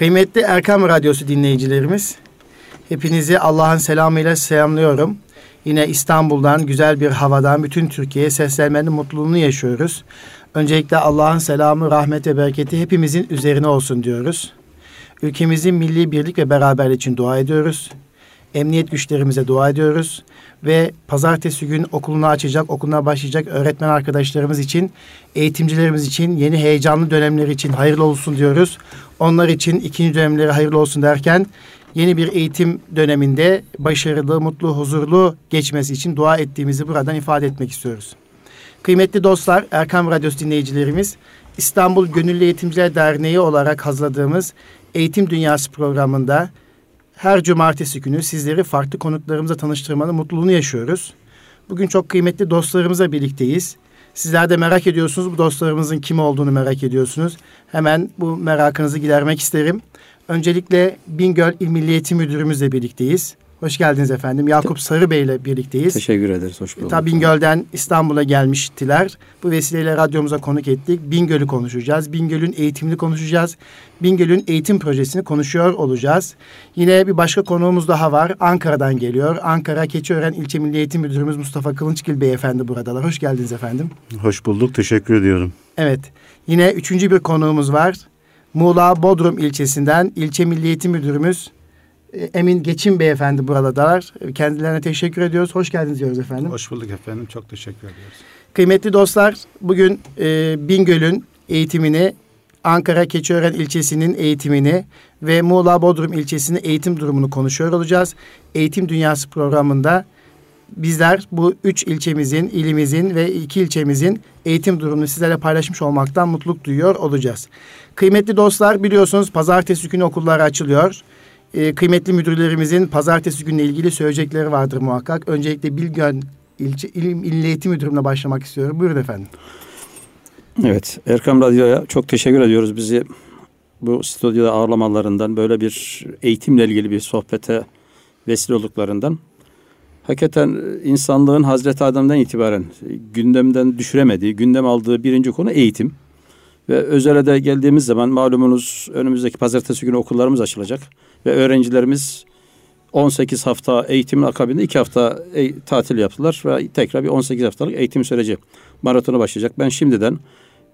Kıymetli Erkam Radyosu dinleyicilerimiz, hepinizi Allah'ın selamıyla selamlıyorum. Yine İstanbul'dan, güzel bir havadan bütün Türkiye'ye seslenmenin mutluluğunu yaşıyoruz. Öncelikle Allah'ın selamı, rahmet ve bereketi hepimizin üzerine olsun diyoruz. Ülkemizin milli birlik ve beraberliği için dua ediyoruz. Emniyet güçlerimize dua ediyoruz. Ve pazartesi gün okulunu açacak, okuluna başlayacak öğretmen arkadaşlarımız için, eğitimcilerimiz için, yeni heyecanlı dönemleri için hayırlı olsun diyoruz. Onlar için ikinci dönemleri hayırlı olsun derken yeni bir eğitim döneminde başarılı, mutlu, huzurlu geçmesi için dua ettiğimizi buradan ifade etmek istiyoruz. Kıymetli dostlar, Erkam Radyosu dinleyicilerimiz, İstanbul Gönüllü Eğitimciler Derneği olarak hazırladığımız Eğitim Dünyası programında her cumartesi günü sizleri farklı konuklarımıza tanıştırmanın mutluluğunu yaşıyoruz. Bugün çok kıymetli dostlarımızla birlikteyiz. Sizler de merak ediyorsunuz bu dostlarımızın kim olduğunu merak ediyorsunuz. Hemen bu merakınızı gidermek isterim. Öncelikle Bingöl İl Milli Eğitim Müdürümüzle birlikteyiz. Hoş geldiniz efendim. Yakup Sarı Bey ile birlikteyiz. Teşekkür ederiz. Hoş bulduk. Tabii Bingöl'den İstanbul'a gelmiştiler. Bu vesileyle radyomuza konuk ettik. Bingöl'ü konuşacağız. Bingöl'ün eğitimini konuşacağız. Bingöl'ün eğitim projesini konuşuyor olacağız. Yine bir başka konuğumuz daha var. Ankara'dan geliyor. Ankara Keçiören İlçe Milli Eğitim Müdürümüz Mustafa Kılınçgil Beyefendi buradalar. Hoş geldiniz efendim. Hoş bulduk. Teşekkür ediyorum. Evet. Yine üçüncü bir konuğumuz var. Muğla Bodrum ilçesinden İlçe Milli Eğitim Müdürümüz Emin Geçim Beyefendi buradalar. Kendilerine teşekkür ediyoruz. Hoş geldiniz diyoruz efendim. Hoş bulduk efendim. Çok teşekkür ediyoruz. Kıymetli dostlar, bugün e, Bingöl'ün eğitimini, Ankara Keçiören ilçesinin eğitimini ve Muğla Bodrum ilçesinin eğitim durumunu konuşuyor olacağız. Eğitim Dünyası programında bizler bu üç ilçemizin, ilimizin ve iki ilçemizin eğitim durumunu sizlerle paylaşmış olmaktan mutluluk duyuyor olacağız. Kıymetli dostlar biliyorsunuz pazartesi günü okullar açılıyor e, kıymetli müdürlerimizin pazartesi günüyle ilgili söyleyecekleri vardır muhakkak. Öncelikle Bilgön İlçe İlim İl Eğitim Müdürümle başlamak istiyorum. Buyurun efendim. Evet, Erkam Radyo'ya çok teşekkür ediyoruz bizi bu stüdyoda ağırlamalarından, böyle bir eğitimle ilgili bir sohbete vesile olduklarından. Hakikaten insanlığın Hazreti Adem'den itibaren gündemden düşüremediği, gündem aldığı birinci konu eğitim. Ve özele de geldiğimiz zaman malumunuz önümüzdeki pazartesi günü okullarımız açılacak ve öğrencilerimiz 18 hafta eğitimin akabinde 2 hafta e- tatil yaptılar ve tekrar bir 18 haftalık eğitim süreci maratonu başlayacak. Ben şimdiden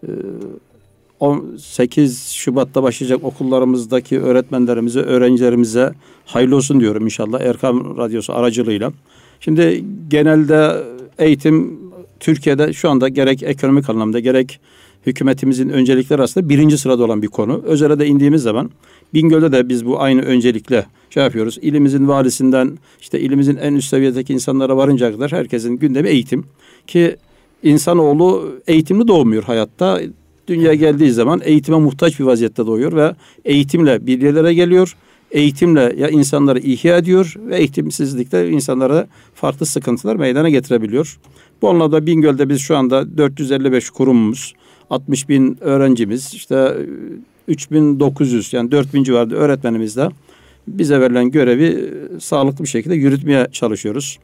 e, 18 Şubat'ta başlayacak okullarımızdaki öğretmenlerimize, öğrencilerimize hayırlı olsun diyorum inşallah Erkam Radyosu aracılığıyla. Şimdi genelde eğitim Türkiye'de şu anda gerek ekonomik anlamda gerek hükümetimizin öncelikleri arasında birinci sırada olan bir konu. Özele de indiğimiz zaman Bingöl'de de biz bu aynı öncelikle şey yapıyoruz. İlimizin valisinden işte ilimizin en üst seviyedeki insanlara varınca kadar herkesin gündemi eğitim. Ki insanoğlu eğitimli doğmuyor hayatta. Dünya geldiği zaman eğitime muhtaç bir vaziyette doğuyor ve eğitimle bir yerlere geliyor. Eğitimle ya insanları ihya ediyor ve eğitimsizlikte insanlara farklı sıkıntılar meydana getirebiliyor. Bu anlamda Bingöl'de biz şu anda 455 kurumumuz, 60 bin öğrencimiz, işte 3900 yani 4000 civarında öğretmenimizle bize verilen görevi e, sağlıklı bir şekilde yürütmeye çalışıyoruz.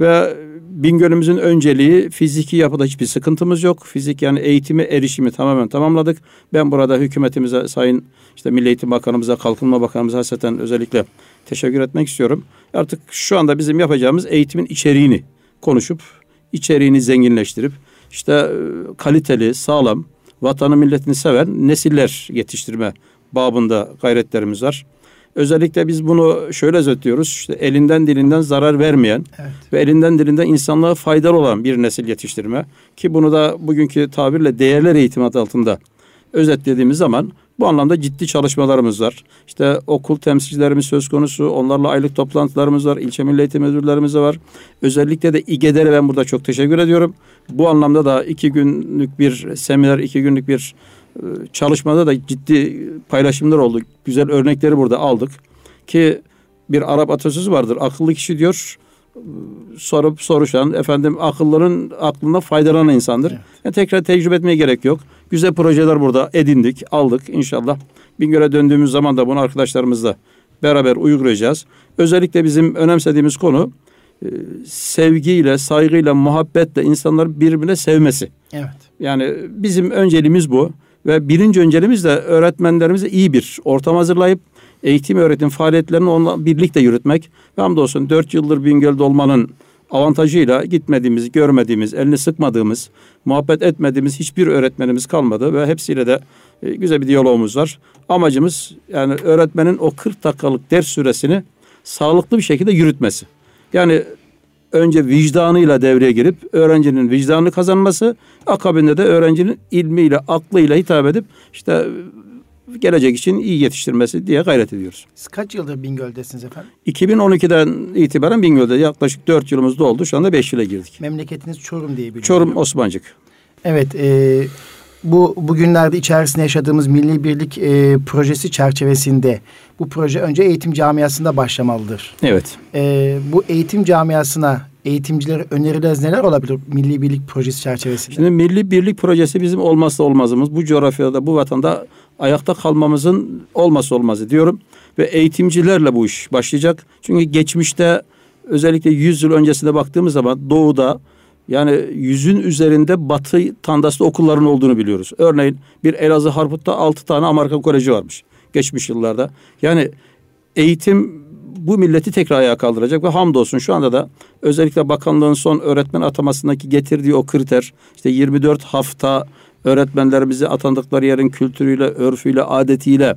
Ve Bingöl'ümüzün önceliği fiziki yapıda hiçbir sıkıntımız yok. Fizik yani eğitimi, erişimi tamamen tamamladık. Ben burada hükümetimize, Sayın işte Milli Eğitim Bakanımıza, Kalkınma Bakanımıza hasreten özellikle teşekkür etmek istiyorum. Artık şu anda bizim yapacağımız eğitimin içeriğini konuşup, içeriğini zenginleştirip, işte e, kaliteli, sağlam, vatanı milletini seven nesiller yetiştirme babında gayretlerimiz var. Özellikle biz bunu şöyle özetliyoruz. İşte elinden dilinden zarar vermeyen evet. ve elinden dilinden insanlığa faydalı olan bir nesil yetiştirme. Ki bunu da bugünkü tabirle değerler eğitim adı altında özetlediğimiz zaman bu anlamda ciddi çalışmalarımız var. İşte okul temsilcilerimiz söz konusu. Onlarla aylık toplantılarımız var. İlçe milli eğitim müdürlerimiz de var. Özellikle de İGEDER'e ben burada çok teşekkür ediyorum. Bu anlamda da iki günlük bir seminer, iki günlük bir e, çalışmada da ciddi paylaşımlar oldu. Güzel örnekleri burada aldık. Ki bir Arap atasözü vardır. Akıllı kişi diyor sorup soruşan efendim akılların aklına faydalanan insandır. Evet. Yani tekrar tecrübe etmeye gerek yok. Güzel projeler burada edindik, aldık inşallah. Bingöl'e döndüğümüz zaman da bunu arkadaşlarımızla beraber uygulayacağız. Özellikle bizim önemsediğimiz konu e, sevgiyle, saygıyla, muhabbetle insanların birbirine sevmesi. Evet. Yani bizim önceliğimiz bu Ve birinci önceliğimiz de öğretmenlerimize iyi bir ortam hazırlayıp eğitim öğretim faaliyetlerini onunla birlikte yürütmek. Ve hamdolsun 4 yıldır Bingöl'de olmanın avantajıyla gitmediğimiz, görmediğimiz, elini sıkmadığımız, muhabbet etmediğimiz hiçbir öğretmenimiz kalmadı ve hepsiyle de e, güzel bir diyalogumuz var. Amacımız yani öğretmenin o 40 dakikalık ders süresini sağlıklı bir şekilde yürütmesi. Yani önce vicdanıyla devreye girip öğrencinin vicdanını kazanması, akabinde de öğrencinin ilmiyle, aklıyla hitap edip işte gelecek için iyi yetiştirmesi diye gayret ediyoruz. Siz kaç yıldır Bingöl'desiniz efendim? 2012'den itibaren Bingöl'de yaklaşık 4 yılımız doldu. Şu anda 5 yıla girdik. Memleketiniz Çorum diye biliyorum. Çorum Osmancık. Evet, e, bu bugünlerde içerisinde yaşadığımız Milli Birlik e, projesi çerçevesinde bu proje önce eğitim camiasında başlamalıdır. Evet. E, bu eğitim camiasına eğitimcilere önerileriniz neler olabilir Milli Birlik projesi çerçevesinde? Şimdi Milli Birlik projesi bizim olmazsa olmazımız. Bu coğrafyada, bu vatanda ayakta kalmamızın olmazsa olmazı diyorum. Ve eğitimcilerle bu iş başlayacak. Çünkü geçmişte özellikle 100 yıl öncesine baktığımız zaman doğuda yani yüzün üzerinde batı tandaslı okulların olduğunu biliyoruz. Örneğin bir Elazığ Harput'ta 6 tane Amerikan Koleji varmış geçmiş yıllarda. Yani eğitim bu milleti tekrar ayağa kaldıracak ve hamdolsun şu anda da özellikle bakanlığın son öğretmen atamasındaki getirdiği o kriter işte 24 hafta öğretmenlerimizi atandıkları yerin kültürüyle, örfüyle, adetiyle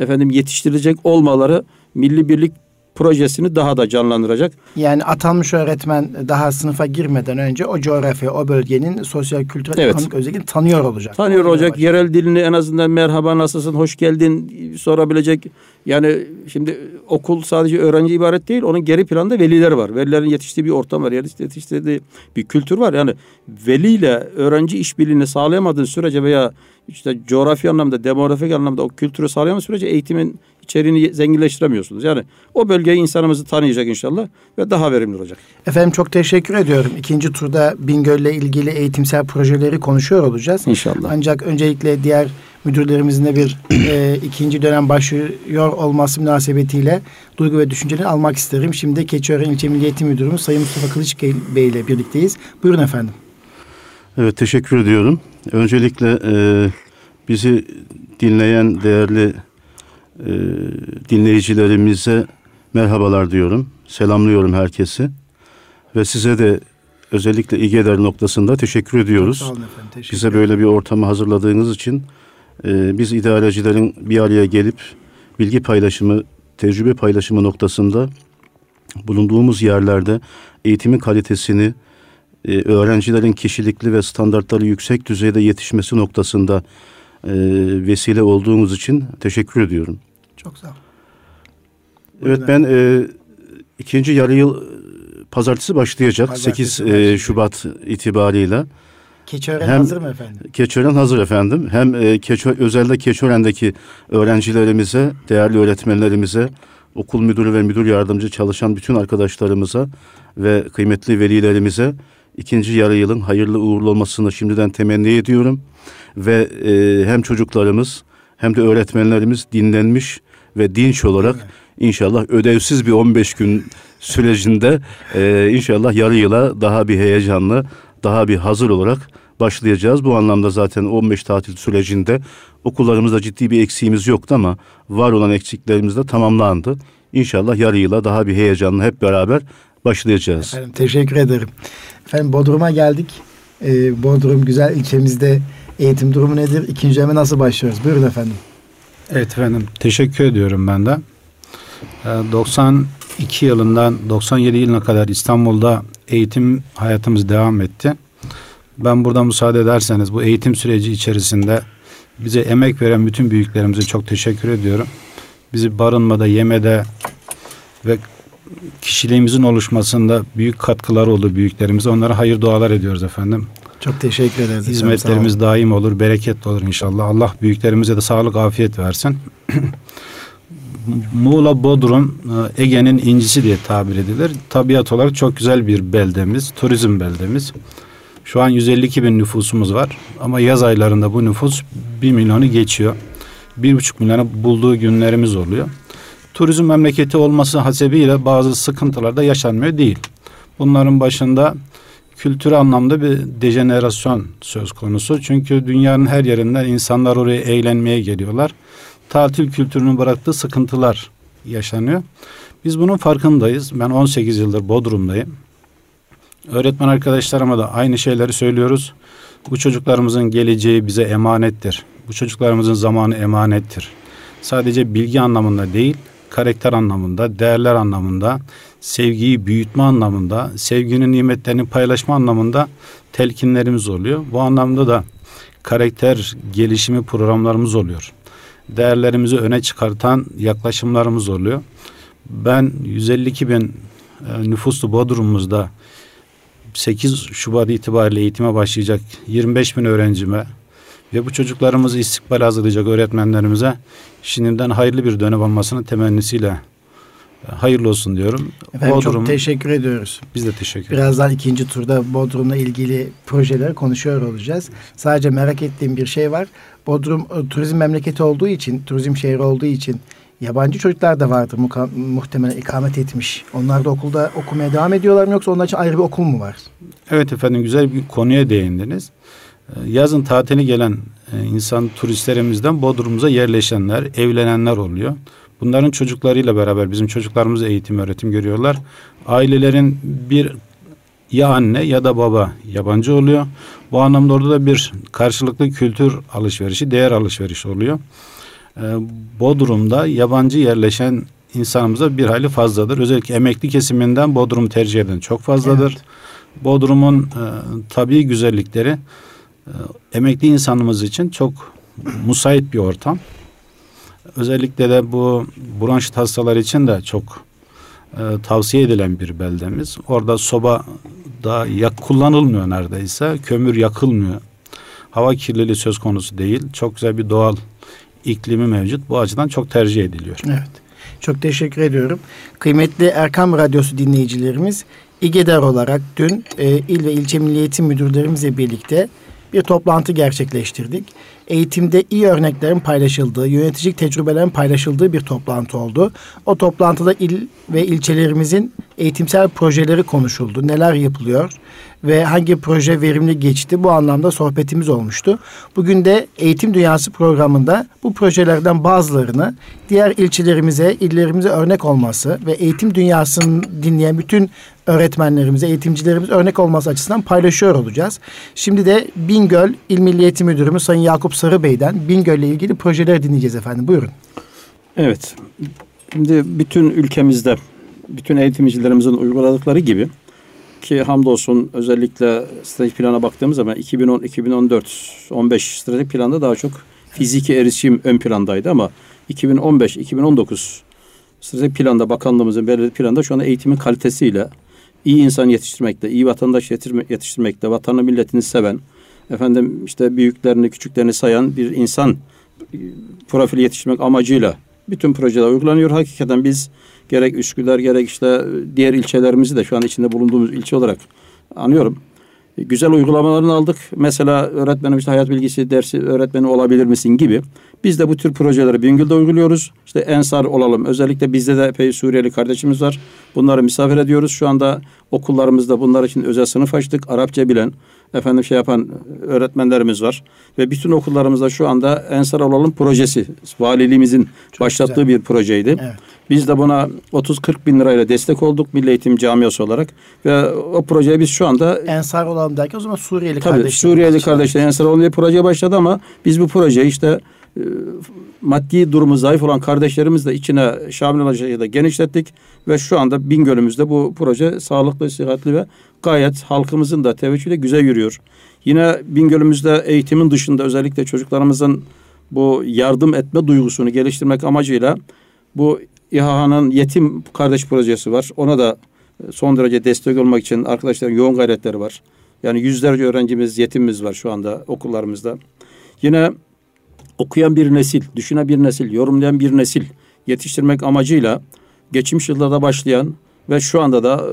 efendim yetiştirecek olmaları milli birlik projesini daha da canlandıracak. Yani atanmış öğretmen daha sınıfa girmeden önce o coğrafya, o bölgenin sosyal, kültürel, Evet. ekonomik özelliğini tanıyor olacak. Tanıyor olacak, Başka. yerel dilini en azından merhaba nasılsın, hoş geldin sorabilecek. Yani şimdi okul sadece öğrenci ibaret değil, onun geri planda veliler var. Velilerin yetiştiği bir ortam var, yetiştirdiği bir kültür var. Yani veliyle öğrenci işbirliğini sağlayamadığın sürece veya işte coğrafi anlamda, demografik anlamda o kültürü sağlayamadığın sürece eğitimin içeriğini zenginleştiremiyorsunuz. Yani o bölgeyi insanımızı tanıyacak inşallah ve daha verimli olacak. Efendim çok teşekkür ediyorum. İkinci turda Bingöl'le ilgili eğitimsel projeleri konuşuyor olacağız. İnşallah. Ancak öncelikle diğer müdürlerimizin de bir e, ikinci dönem başlıyor olması münasebetiyle duygu ve düşüncelerini almak isterim. Şimdi Keçiören İlçe Milli Eğitim Müdürümüz Sayın Mustafa Kılıç Bey ile birlikteyiz. Buyurun efendim. Evet teşekkür ediyorum. Öncelikle e, bizi dinleyen değerli e, dinleyicilerimize merhabalar diyorum. Selamlıyorum herkesi. Ve size de özellikle İGEDER noktasında teşekkür ediyoruz. Sağ olun efendim. Teşekkür Bize böyle bir ortamı hazırladığınız için e, biz idarecilerin bir araya gelip bilgi paylaşımı, tecrübe paylaşımı noktasında bulunduğumuz yerlerde eğitimin kalitesini, e, öğrencilerin kişilikli ve standartları yüksek düzeyde yetişmesi noktasında e, vesile olduğumuz için teşekkür ediyorum. Çok sağ olun. Evet ben e, ikinci yarı yıl e, pazartesi başlayacak Pazartesi 8 e. Şubat itibarıyla. Keçiören Hem- hazır mı efendim? Keçören hazır efendim. Hem e, Keçö, özellikle Keçören'deki öğrencilerimize, değerli öğretmenlerimize, okul müdürü ve müdür yardımcı çalışan bütün arkadaşlarımıza ve kıymetli velilerimize ikinci yarı yılın hayırlı uğurlu olmasını şimdiden temenni ediyorum. Ve e, hem çocuklarımız hem de öğretmenlerimiz dinlenmiş ve dinç olarak inşallah ödevsiz bir 15 gün sürecinde e, inşallah yarı yıla daha bir heyecanlı, daha bir hazır olarak başlayacağız. Bu anlamda zaten 15 tatil sürecinde okullarımızda ciddi bir eksiğimiz yoktu ama var olan eksiklerimiz de tamamlandı. İnşallah yarı yıla daha bir heyecanlı hep beraber başlayacağız. Efendim teşekkür ederim. Efendim Bodrum'a geldik. Ee, Bodrum güzel ilçemizde eğitim durumu nedir? İkinci nasıl başlıyoruz? Buyurun efendim. Evet efendim teşekkür ediyorum ben de. Ee, 92 yılından 97 yılına kadar İstanbul'da eğitim hayatımız devam etti. Ben burada müsaade ederseniz bu eğitim süreci içerisinde bize emek veren bütün büyüklerimize çok teşekkür ediyorum. Bizi barınmada, yemede ve kişiliğimizin oluşmasında büyük katkıları oldu büyüklerimize. Onlara hayır dualar ediyoruz efendim. Çok teşekkür ederiz. Hizmetlerimiz daim olur, bereketli olur inşallah. Allah büyüklerimize de sağlık, afiyet versin. Muğla Bodrum e, Ege'nin incisi diye tabir edilir. Tabiat olarak çok güzel bir beldemiz, turizm beldemiz. Şu an 152 bin nüfusumuz var ama yaz aylarında bu nüfus 1 milyonu geçiyor. 1,5 milyonu bulduğu günlerimiz oluyor. Turizm memleketi olması hasebiyle bazı sıkıntılar da yaşanmıyor değil. Bunların başında kültür anlamda bir dejenerasyon söz konusu. Çünkü dünyanın her yerinden insanlar oraya eğlenmeye geliyorlar. Tatil kültürünün bıraktığı sıkıntılar yaşanıyor. Biz bunun farkındayız. Ben 18 yıldır Bodrum'dayım. Öğretmen arkadaşlarıma da aynı şeyleri söylüyoruz. Bu çocuklarımızın geleceği bize emanettir. Bu çocuklarımızın zamanı emanettir. Sadece bilgi anlamında değil, karakter anlamında, değerler anlamında, sevgiyi büyütme anlamında, sevginin nimetlerini paylaşma anlamında telkinlerimiz oluyor. Bu anlamda da karakter gelişimi programlarımız oluyor. Değerlerimizi öne çıkartan yaklaşımlarımız oluyor. Ben 152 bin e, nüfuslu Bodrum'umuzda 8 Şubat itibariyle eğitime başlayacak 25 bin öğrencime ve bu çocuklarımızı istikbal hazırlayacak öğretmenlerimize şimdiden hayırlı bir dönem olmasının temennisiyle e, hayırlı olsun diyorum. Efendim Bodrum, çok teşekkür ediyoruz. Biz de teşekkür ederiz. Birazdan ikinci turda Bodrum'la ilgili projeleri konuşuyor olacağız. Sadece merak ettiğim bir şey var. Bodrum e, turizm memleketi olduğu için, turizm şehri olduğu için yabancı çocuklar da vardır muhtemelen ikamet etmiş. Onlar da okulda okumaya devam ediyorlar mı yoksa onlar için ayrı bir okul mu var? Evet efendim güzel bir konuya değindiniz. Ee, yazın tatili gelen e, insan turistlerimizden Bodrum'umuza yerleşenler, evlenenler oluyor. Bunların çocuklarıyla beraber bizim çocuklarımız eğitim öğretim görüyorlar. Ailelerin bir ya anne ya da baba yabancı oluyor. Bu anlamda orada da bir karşılıklı kültür alışverişi, değer alışverişi oluyor. Ee, Bodrum'da yabancı yerleşen insanımıza bir hali fazladır. Özellikle emekli kesiminden Bodrum tercih eden çok fazladır. Evet. Bodrum'un e, tabii güzellikleri emekli insanımız için çok musait bir ortam. Özellikle de bu bronşit hastaları için de çok e, tavsiye edilen bir beldemiz. Orada soba da yak kullanılmıyor neredeyse. Kömür yakılmıyor. Hava kirliliği söz konusu değil. Çok güzel bir doğal iklimi mevcut. Bu açıdan çok tercih ediliyor. Evet. Çok teşekkür ediyorum. Kıymetli Erkam Radyosu dinleyicilerimiz İGEDER olarak dün e, il ve ilçe milliyetin müdürlerimizle birlikte bir toplantı gerçekleştirdik. Eğitimde iyi örneklerin paylaşıldığı, yöneticilik tecrübelerin paylaşıldığı bir toplantı oldu. O toplantıda il ve ilçelerimizin eğitimsel projeleri konuşuldu. Neler yapılıyor ve hangi proje verimli geçti bu anlamda sohbetimiz olmuştu. Bugün de Eğitim Dünyası programında bu projelerden bazılarını diğer ilçelerimize, illerimize örnek olması ve eğitim dünyasını dinleyen bütün öğretmenlerimize, eğitimcilerimiz örnek olması açısından paylaşıyor olacağız. Şimdi de Bingöl İl Milli Eğitim Müdürümüz Sayın Yakup Sarı Bey'den Bingöl ile ilgili projeleri dinleyeceğiz efendim. Buyurun. Evet. Şimdi bütün ülkemizde bütün eğitimcilerimizin uyguladıkları gibi ki hamdolsun özellikle stratejik plana baktığımız zaman 2010, 2014, 15 stratejik planda daha çok fiziki erişim ön plandaydı ama 2015, 2019 stratejik planda bakanlığımızın belirlediği planda şu anda eğitimin kalitesiyle iyi insan yetiştirmekte, iyi vatandaş yetiştirmekte, vatanı milletini seven, efendim işte büyüklerini, küçüklerini sayan bir insan profili yetiştirmek amacıyla bütün projeler uygulanıyor. Hakikaten biz gerek Üsküdar gerek işte diğer ilçelerimizi de şu an içinde bulunduğumuz ilçe olarak anıyorum. Güzel uygulamalarını aldık. Mesela öğretmenim işte hayat bilgisi dersi öğretmeni olabilir misin gibi. Biz de bu tür projeleri Bingöl'de uyguluyoruz. İşte Ensar olalım. Özellikle bizde de epey Suriyeli kardeşimiz var. Bunları misafir ediyoruz. Şu anda okullarımızda bunlar için özel sınıf açtık. Arapça bilen, efendim şey yapan öğretmenlerimiz var. Ve bütün okullarımızda şu anda Ensar Olalım projesi valiliğimizin Çok başlattığı güzel. bir projeydi. Evet. Biz de buna 30-40 bin lirayla destek olduk Milli Eğitim Camiası olarak. Ve o projeye biz şu anda... Ensar olalım derken o zaman Suriyeli tabii, kardeşler. Suriyeli kardeşler Ensar olalım diye proje başladı ama biz bu projeyi işte e, maddi durumu zayıf olan kardeşlerimiz de içine şamil olacak şekilde genişlettik ve şu anda Bingöl'ümüzde bu proje sağlıklı, sıhhatli ve gayet halkımızın da teveccühüyle güzel yürüyor. Yine Bingöl'ümüzde eğitimin dışında özellikle çocuklarımızın bu yardım etme duygusunu geliştirmek amacıyla bu İHA'nın yetim kardeş projesi var. Ona da e, son derece destek olmak için arkadaşların yoğun gayretleri var. Yani yüzlerce öğrencimiz, yetimimiz var şu anda okullarımızda. Yine okuyan bir nesil, düşünen bir nesil, yorumlayan bir nesil yetiştirmek amacıyla geçmiş yıllarda başlayan ve şu anda da e,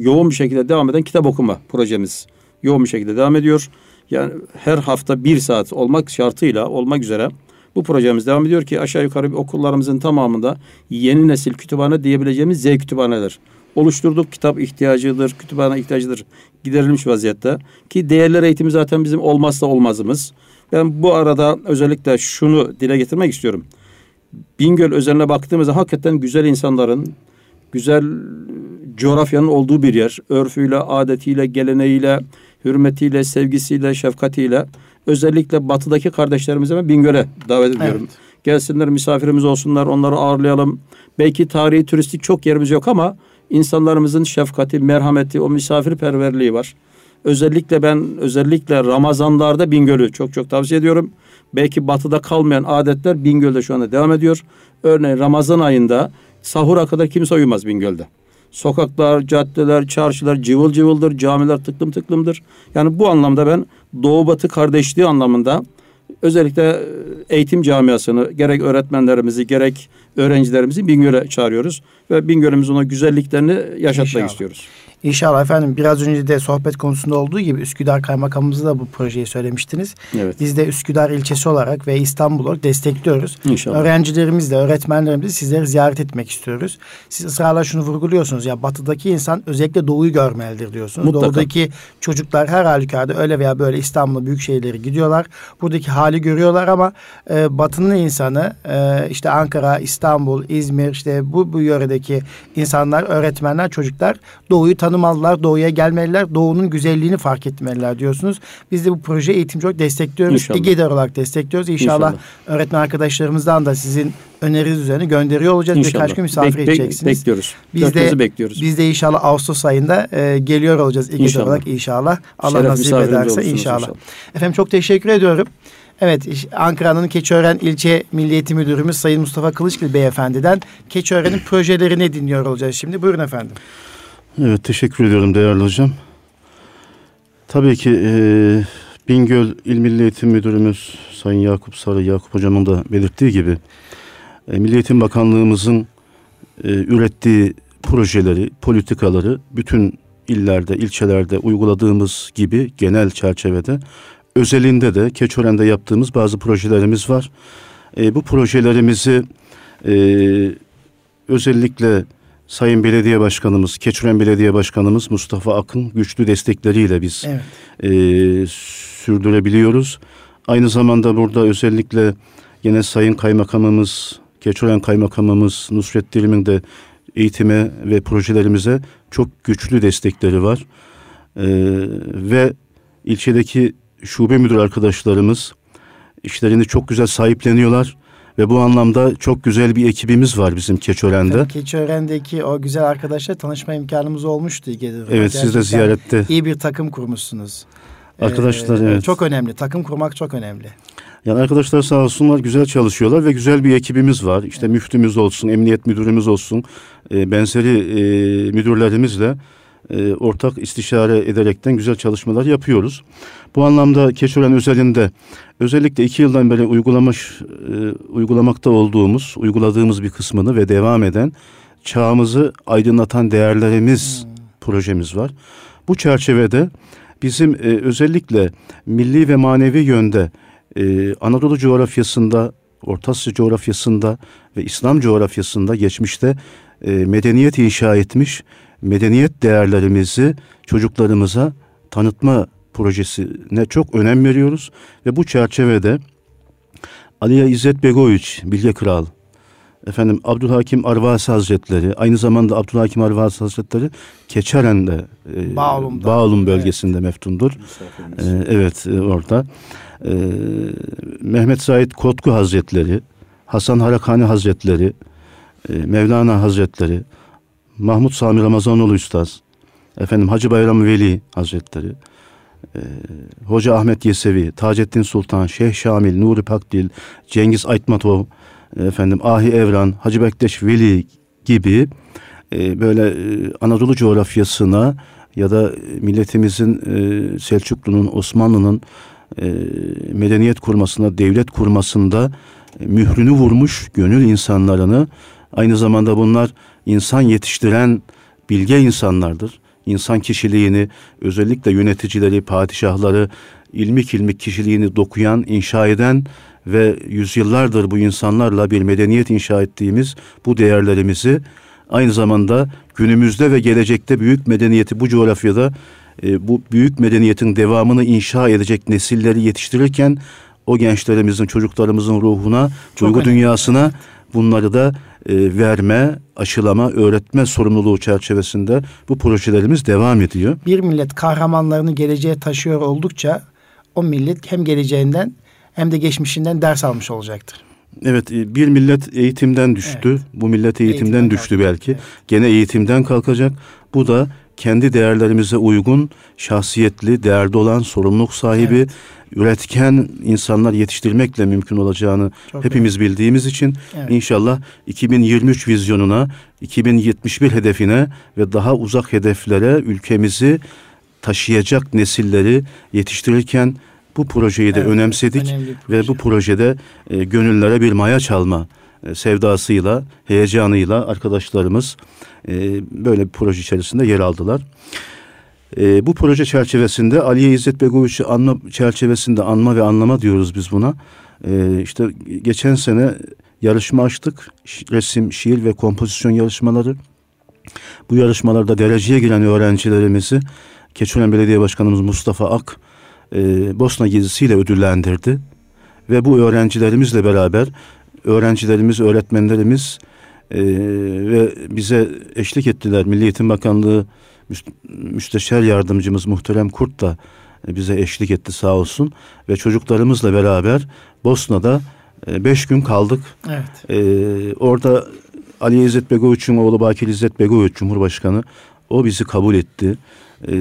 yoğun bir şekilde devam eden kitap okuma projemiz yoğun bir şekilde devam ediyor. Yani her hafta bir saat olmak şartıyla olmak üzere bu projemiz devam ediyor ki aşağı yukarı okullarımızın tamamında yeni nesil kütüphane diyebileceğimiz Z kütüphaneler oluşturduk. Kitap ihtiyacıdır, kütüphane ihtiyacıdır giderilmiş vaziyette. Ki değerler eğitimi zaten bizim olmazsa olmazımız. Ben bu arada özellikle şunu dile getirmek istiyorum. Bingöl özeline baktığımızda hakikaten güzel insanların, güzel coğrafyanın olduğu bir yer. Örfüyle, adetiyle, geleneğiyle, hürmetiyle, sevgisiyle, şefkatiyle özellikle batıdaki kardeşlerimize Bingöl'e davet ediyorum. Evet. Gelsinler misafirimiz olsunlar onları ağırlayalım. Belki tarihi turistik çok yerimiz yok ama insanlarımızın şefkati, merhameti, o misafirperverliği var. Özellikle ben özellikle Ramazanlarda Bingöl'ü çok çok tavsiye ediyorum. Belki batıda kalmayan adetler Bingöl'de şu anda devam ediyor. Örneğin Ramazan ayında sahura kadar kimse uyumaz Bingöl'de. Sokaklar, caddeler, çarşılar cıvıl cıvıldır, camiler tıklım tıklımdır. Yani bu anlamda ben Doğu Batı kardeşliği anlamında özellikle e, eğitim camiasını gerek öğretmenlerimizi gerek öğrencilerimizi Bingöl'e çağırıyoruz ve Bingöl'ümüzün o güzelliklerini yaşatmak İnşallah. istiyoruz. İnşallah efendim biraz önce de sohbet konusunda olduğu gibi Üsküdar Kaymakamımızı da bu projeyi söylemiştiniz. Evet. Biz de Üsküdar ilçesi olarak ve İstanbul olarak destekliyoruz. İnşallah. Öğrencilerimizle, öğretmenlerimizle sizleri ziyaret etmek istiyoruz. Siz ısrarla şunu vurguluyorsunuz ya batıdaki insan özellikle doğuyu görmelidir diyorsunuz. Mutlaka. Doğudaki çocuklar her halükarda öyle veya böyle İstanbul'a büyük şehirleri gidiyorlar. Buradaki hali görüyorlar ama e, batının insanı e, işte Ankara, İstanbul, İzmir işte bu, bu yöredeki insanlar, öğretmenler, çocuklar doğuyu tanı tanımalılar, doğuya gelmeliler, doğunun güzelliğini fark etmeliler diyorsunuz. Biz de bu proje eğitim çok destekliyoruz. İnşallah. İGEDER olarak destekliyoruz. İnşallah, İnşallah öğretmen arkadaşlarımızdan da sizin öneriniz üzerine gönderiyor olacağız. İnşallah. Birkaç gün misafir bek, edeceksiniz. Bekliyoruz. Biz de, bekliyoruz. Biz de inşallah Ağustos ayında e, geliyor olacağız İGEDER inşallah. olarak inşallah. Allah Şeref nasip ederse inşallah. inşallah. Efendim çok teşekkür ediyorum. Evet Ankara'nın Keçiören İlçe Milliyeti Müdürümüz Sayın Mustafa Kılıçgil Beyefendi'den Keçiören'in projelerini dinliyor olacağız şimdi. Buyurun efendim. Evet teşekkür ediyorum değerli hocam. Tabii ki e, Bingöl İl Milli Eğitim Müdürümüz Sayın Yakup Sarı Yakup hocamın da belirttiği gibi e, Milli Eğitim Bakanlığımızın e, ürettiği projeleri, politikaları bütün illerde, ilçelerde uyguladığımız gibi genel çerçevede özelinde de Keçören'de yaptığımız bazı projelerimiz var. E, bu projelerimizi e, özellikle Sayın Belediye Başkanımız, Keçiören Belediye Başkanımız Mustafa Akın güçlü destekleriyle biz evet. e, sürdürebiliyoruz. Aynı zamanda burada özellikle yine Sayın Kaymakamımız, Keçiören Kaymakamımız Nusret Dilim'in de eğitime ve projelerimize çok güçlü destekleri var. E, ve ilçedeki şube müdür arkadaşlarımız işlerini çok güzel sahipleniyorlar ve bu anlamda çok güzel bir ekibimiz var bizim Keçören'de. Keçören'deki o güzel arkadaşla tanışma imkanımız olmuştu. Evet Gerçekten siz de ziyarette. İyi bir takım kurmuşsunuz. Arkadaşlar ee, evet. Çok önemli. Takım kurmak çok önemli. Yani arkadaşlar sağ olsunlar güzel çalışıyorlar ve güzel bir ekibimiz var. İşte evet. müftümüz olsun, emniyet müdürümüz olsun, e, benzeri e, müdürlerimizle e, ortak istişare ederekten güzel çalışmalar yapıyoruz. Bu anlamda Keçören özelinde özellikle iki yıldan beri uygulamış, e, uygulamakta olduğumuz, uyguladığımız bir kısmını ve devam eden çağımızı aydınlatan değerlerimiz hmm. projemiz var. Bu çerçevede bizim e, özellikle milli ve manevi yönde e, Anadolu coğrafyasında, Orta Asya coğrafyasında ve İslam coğrafyasında geçmişte e, medeniyet inşa etmiş medeniyet değerlerimizi çocuklarımıza tanıtma projesine çok önem veriyoruz ve bu çerçevede Aliye İzzet Begoviç, Bilge Kral, efendim Abdülhakim Arvasi Hazretleri, aynı zamanda Abdülhakim Arvasi Hazretleri Keçeren'de, e, Bağlum bölgesinde evet. meftundur. E, evet e, orada. E, Mehmet Said Kotku Hazretleri, Hasan Harakani Hazretleri, e, Mevlana Hazretleri, Mahmut Sami Ramazanoğlu Üstaz, efendim Hacı Bayram Veli Hazretleri, e, Hoca Ahmet Yesevi, Taceddin Sultan, Şeyh Şamil, Nuri Pakdil, Cengiz Aytmatov, efendim Ahi Evran, Hacı Bektaş Veli gibi e, böyle e, Anadolu coğrafyasına ya da milletimizin e, Selçuklu'nun, Osmanlı'nın e, medeniyet kurmasında, devlet kurmasında e, mührünü vurmuş gönül insanlarını aynı zamanda bunlar insan yetiştiren bilge insanlardır. İnsan kişiliğini özellikle yöneticileri, padişahları ilmik ilmik kişiliğini dokuyan, inşa eden ve yüzyıllardır bu insanlarla bir medeniyet inşa ettiğimiz bu değerlerimizi aynı zamanda günümüzde ve gelecekte büyük medeniyeti bu coğrafyada e, bu büyük medeniyetin devamını inşa edecek nesilleri yetiştirirken o gençlerimizin, çocuklarımızın ruhuna, Çok duygu önemli. dünyasına bunları da e, verme, aşılama, öğretme sorumluluğu çerçevesinde bu projelerimiz devam ediyor. Bir millet kahramanlarını geleceğe taşıyor oldukça o millet hem geleceğinden hem de geçmişinden ders almış olacaktır. Evet, e, bir millet eğitimden düştü. Evet. Bu millet eğitimden, Eğitimden düştü kalktı. belki. Evet. Gene eğitimden kalkacak. Bu da kendi değerlerimize uygun, şahsiyetli, değerli olan, sorumluluk sahibi, Evet. Üretken insanlar yetiştirmekle mümkün olacağını Çok hepimiz bildiğimiz için Evet. inşallah 2023 vizyonuna, 2071 hedefine ve daha uzak hedeflere ülkemizi taşıyacak nesilleri yetiştirirken bu projeyi de Evet, önemsedik bir ve proje. bu projede e, gönüllere bir maya çalma e, sevdasıyla, heyecanıyla arkadaşlarımız e, böyle bir proje içerisinde yer aldılar. E, bu proje çerçevesinde Aliye İzzet Begoviç'i anma çerçevesinde anma ve anlama diyoruz biz buna. E, işte geçen sene yarışma açtık. Resim, şiir ve kompozisyon yarışmaları. Bu yarışmalarda dereceye giren öğrencilerimizi Keçiören Belediye Başkanımız Mustafa Ak e, Bosna gezisiyle ödüllendirdi. Ve bu öğrencilerimizle beraber öğrencilerimiz, öğretmenlerimiz e, ve bize eşlik ettiler. Milli Eğitim Bakanlığı Müsteşar Yardımcımız Muhterem Kurt da e, bize eşlik etti sağ olsun. Ve çocuklarımızla beraber Bosna'da e, beş gün kaldık. Evet. Ee, orada Ali İzzet Begoviç'in oğlu Bakir İzzet Begoviç Cumhurbaşkanı o bizi kabul etti. Ee,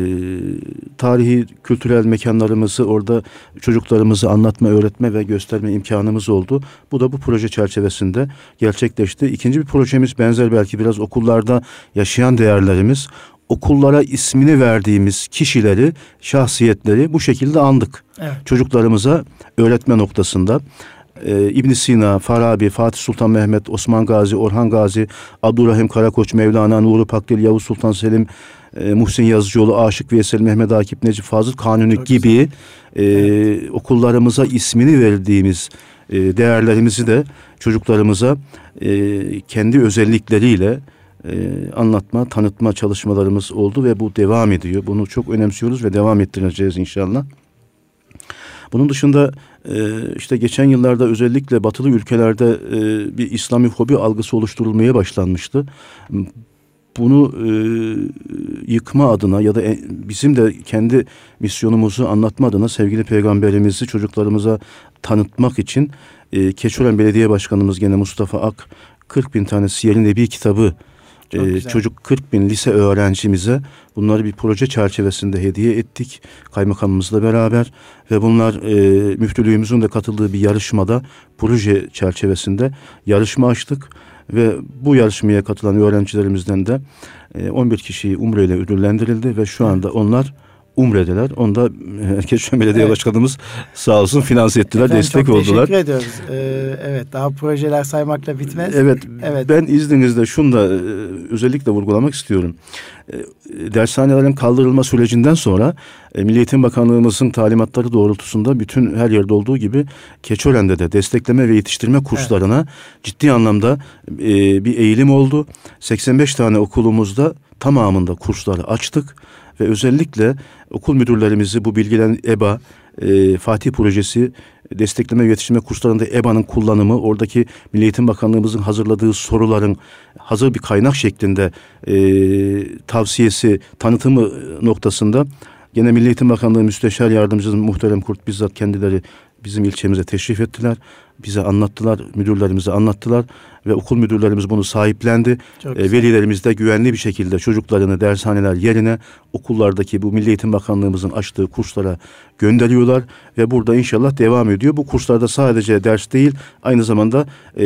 tarihi kültürel mekanlarımızı orada çocuklarımızı anlatma, öğretme ve gösterme imkanımız oldu. Bu da bu proje çerçevesinde gerçekleşti. İkinci bir projemiz benzer belki biraz okullarda yaşayan değerlerimiz. Okullara ismini verdiğimiz kişileri, şahsiyetleri bu şekilde andık Evet. çocuklarımıza öğretme noktasında e, İbn Sina, Farabi, Fatih Sultan Mehmet, Osman Gazi, Orhan Gazi, Abdurrahim Karakoç, Mevlana, Nuri Pakdil, Yavuz Sultan Selim, e, Muhsin Yazıcıoğlu, Aşık Veysel, Mehmet Akif, Necip Fazıl Kanuni Çok gibi e, okullarımıza ismini verdiğimiz e, değerlerimizi de çocuklarımıza e, kendi özellikleriyle e, anlatma, tanıtma çalışmalarımız oldu ve bu devam ediyor. Bunu çok önemsiyoruz ve devam ettireceğiz inşallah. Bunun dışında e, işte geçen yıllarda özellikle batılı ülkelerde e, bir İslami hobi algısı oluşturulmaya başlanmıştı. Bunu e, yıkma adına ya da bizim de kendi misyonumuzu anlatma adına sevgili peygamberimizi çocuklarımıza tanıtmak için e, Keçiören Belediye Başkanımız gene Mustafa Ak 40 bin tane Siyer-i Nebi kitabı e, çocuk 40 bin lise öğrencimize bunları bir proje çerçevesinde hediye ettik kaymakamımızla beraber. Ve bunlar e, müftülüğümüzün de katıldığı bir yarışmada proje çerçevesinde yarışma açtık. Ve bu yarışmaya katılan öğrencilerimizden de e, 11 kişiyi Umre ile ödüllendirildi. Ve şu anda onlar Umre'deler. Onda e, Keçiören Belediye Evet. Başkanımız sağ olsun finanse ettiler, Efendim, destek çok oldular. Teşekkür ediyoruz. Ee, evet daha projeler saymakla bitmez. Evet, Evet. ben izninizle şunu da e, özellikle vurgulamak istiyorum. E, dershanelerin kaldırılma sürecinden sonra e, Milli Eğitim Bakanlığımızın talimatları doğrultusunda bütün her yerde olduğu gibi Keçören'de de destekleme ve yetiştirme kurslarına ciddi anlamda e, bir eğilim oldu. 85 tane okulumuzda tamamında kursları açtık ve özellikle okul müdürlerimizi bu bilgilen EBA, e, Fatih Projesi destekleme yetiştirme kurslarında EBA'nın kullanımı, oradaki Milli Eğitim Bakanlığımızın hazırladığı soruların hazır bir kaynak şeklinde e, tavsiyesi, tanıtımı noktasında gene Milli Eğitim Bakanlığı Müsteşar Yardımcısı Muhterem Kurt bizzat kendileri bizim ilçemize teşrif ettiler. Bize anlattılar, müdürlerimize anlattılar ve okul müdürlerimiz bunu sahiplendi. Çok E, velilerimiz de güvenli bir şekilde çocuklarını dershaneler yerine okullardaki bu Milli Eğitim Bakanlığımızın açtığı kurslara gönderiyorlar ve burada inşallah devam ediyor. Bu kurslarda sadece ders değil aynı zamanda e,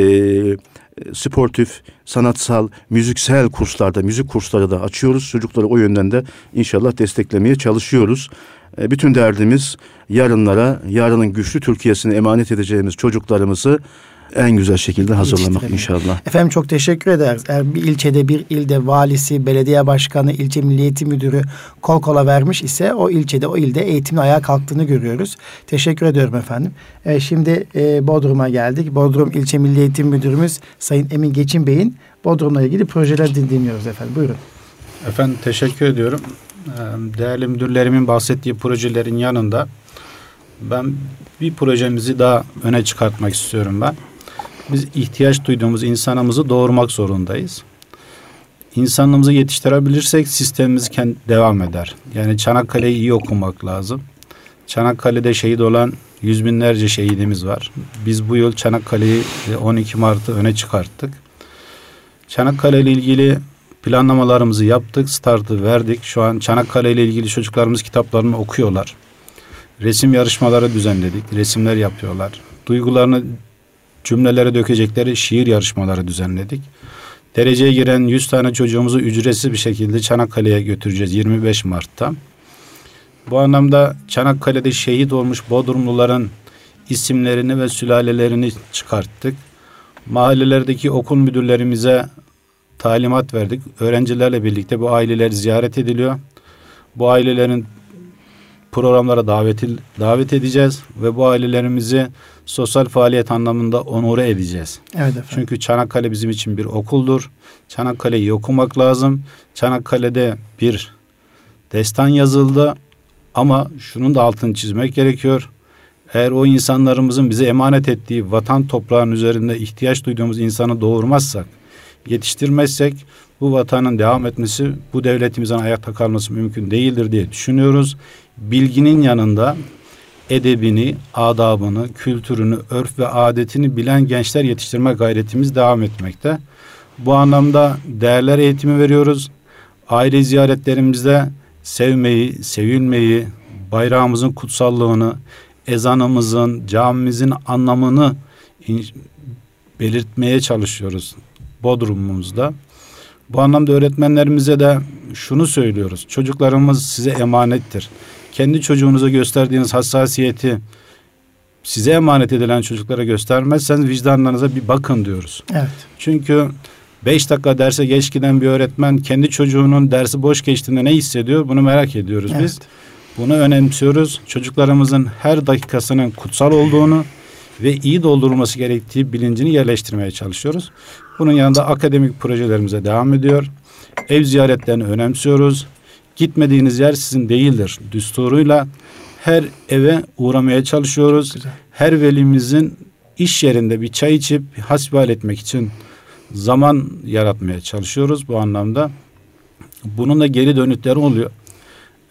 sportif, sanatsal, müziksel kurslarda, müzik kursları da açıyoruz. Çocukları o yönden de inşallah desteklemeye çalışıyoruz. E, bütün derdimiz yarınlara, yarının güçlü Türkiye'sine emanet edeceğimiz çocuklarımızı en güzel şekilde hazırlamak inşallah. Efendim çok teşekkür ederiz. Eğer bir ilçede bir ilde valisi, belediye başkanı, ilçe milli eğitim müdürü kol kola vermiş ise o ilçede o ilde eğitimin ayağa kalktığını görüyoruz. Teşekkür ediyorum efendim. Evet, şimdi e, Bodrum'a geldik. Bodrum İlçe Milli Eğitim Müdürümüz Sayın Emin Geçin Bey'in Bodrum'la ilgili projeler din- dinliyoruz efendim. Buyurun. Efendim teşekkür ediyorum. Ee, Değerli müdürlerimin bahsettiği projelerin yanında ben bir projemizi daha öne çıkartmak istiyorum ben. Biz ihtiyaç duyduğumuz insanımızı doğurmak zorundayız. İnsanlığımızı yetiştirebilirsek sistemimiz kendi devam eder. Yani Çanakkale'yi iyi okumak lazım. Çanakkale'de şehit olan yüz binlerce şehidimiz var. Biz bu yıl Çanakkale'yi e, 12 Mart'ı öne çıkarttık. Çanakkale ile ilgili planlamalarımızı yaptık, startı verdik. Şu an Çanakkale ile ilgili çocuklarımız kitaplarını okuyorlar. Resim yarışmaları düzenledik, resimler yapıyorlar. Duygularını cümlelere dökecekleri şiir yarışmaları düzenledik. Dereceye giren 100 tane çocuğumuzu ücretsiz bir şekilde Çanakkale'ye götüreceğiz 25 Mart'ta. Bu anlamda Çanakkale'de şehit olmuş Bodrumluların isimlerini ve sülalelerini çıkarttık. Mahallelerdeki okul müdürlerimize talimat verdik. Öğrencilerle birlikte bu aileler ziyaret ediliyor. Bu ailelerin programlara davet, davet edeceğiz ve bu ailelerimizi sosyal faaliyet anlamında onure edeceğiz. Evet efendim. Çünkü Çanakkale bizim için bir okuldur. Çanakkale'yi okumak lazım. Çanakkale'de bir destan yazıldı ama şunun da altını çizmek gerekiyor. Eğer o insanlarımızın bize emanet ettiği vatan toprağının üzerinde ihtiyaç duyduğumuz insanı doğurmazsak, yetiştirmezsek bu vatanın devam etmesi, bu devletimizin ayakta kalması mümkün değildir diye düşünüyoruz. Bilginin yanında edebini, adabını, kültürünü, örf ve adetini bilen gençler yetiştirme gayretimiz devam etmekte. Bu anlamda değerler eğitimi veriyoruz. Aile ziyaretlerimizde sevmeyi, sevilmeyi, bayrağımızın kutsallığını, ezanımızın, camimizin anlamını belirtmeye çalışıyoruz Bodrum'umuzda. Bu anlamda öğretmenlerimize de şunu söylüyoruz. Çocuklarımız size emanettir. Kendi çocuğunuza gösterdiğiniz hassasiyeti size emanet edilen çocuklara göstermezseniz vicdanlarınıza bir bakın diyoruz. Evet. Çünkü beş dakika derse geç giden bir öğretmen kendi çocuğunun dersi boş geçtiğinde ne hissediyor bunu merak ediyoruz Evet. biz. Bunu önemsiyoruz. Çocuklarımızın her dakikasının kutsal olduğunu ve iyi doldurulması gerektiği bilincini yerleştirmeye çalışıyoruz. Bunun yanında akademik projelerimize devam ediyor. Ev ziyaretlerini önemsiyoruz. Gitmediğiniz yer sizin değildir. Düsturuyla her eve uğramaya çalışıyoruz. Güzel. Her velimizin iş yerinde bir çay içip hasbihal etmek için zaman yaratmaya çalışıyoruz bu anlamda. Bunun da geri dönütleri oluyor.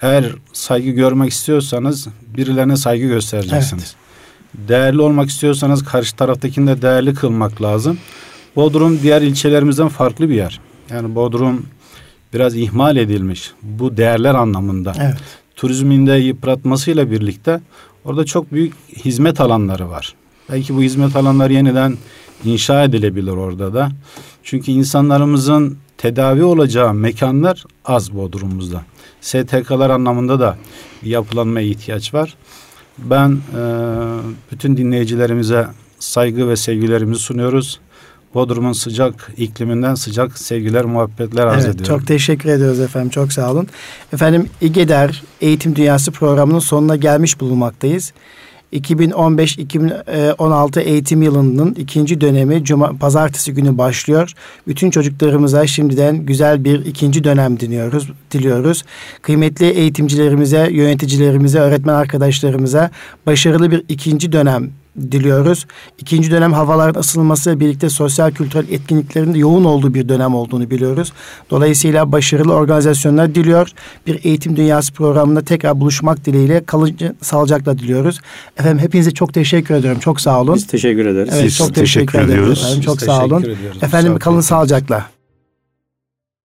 Eğer saygı görmek istiyorsanız birilerine saygı göstereceksiniz. Değerli olmak istiyorsanız karşı taraftakini de değerli kılmak lazım. Bodrum diğer ilçelerimizden farklı bir yer. Yani Bodrum biraz ihmal edilmiş bu değerler anlamında. Evet. Turizmin de yıpratmasıyla birlikte orada çok büyük hizmet alanları var. Belki bu hizmet alanları yeniden inşa edilebilir orada da. Çünkü insanlarımızın tedavi olacağı mekanlar az Bodrum'umuzda. STK'lar anlamında da yapılanmaya ihtiyaç var. Ben e, bütün dinleyicilerimize saygı ve sevgilerimizi sunuyoruz. Bodrum'un sıcak ikliminden sıcak sevgiler, muhabbetler arz Evet, ediyorum. çok teşekkür ediyoruz efendim. Çok sağ olun. Efendim İGEDER Eğitim Dünyası programının sonuna gelmiş bulunmaktayız. 2015-2016 eğitim yılının ikinci dönemi Cuma, pazartesi günü başlıyor. Bütün çocuklarımıza şimdiden güzel bir ikinci dönem diliyoruz. diliyoruz. Kıymetli eğitimcilerimize, yöneticilerimize, öğretmen arkadaşlarımıza başarılı bir ikinci dönem diliyoruz. İkinci dönem havaların ısınmasıyla birlikte sosyal kültürel etkinliklerin de yoğun olduğu bir dönem olduğunu biliyoruz. Dolayısıyla başarılı organizasyonlar diliyor. Bir eğitim dünyası programında tekrar buluşmak dileğiyle kalıcı sağlıcakla diliyoruz. Efendim hepinize çok teşekkür ediyorum. Çok sağ olun. Biz teşekkür ederiz. Evet Biz çok teşekkür, teşekkür ediyoruz. Efendim, Biz çok teşekkür sağ olun. ediyoruz. Efendim Misafir kalın sağlıcakla.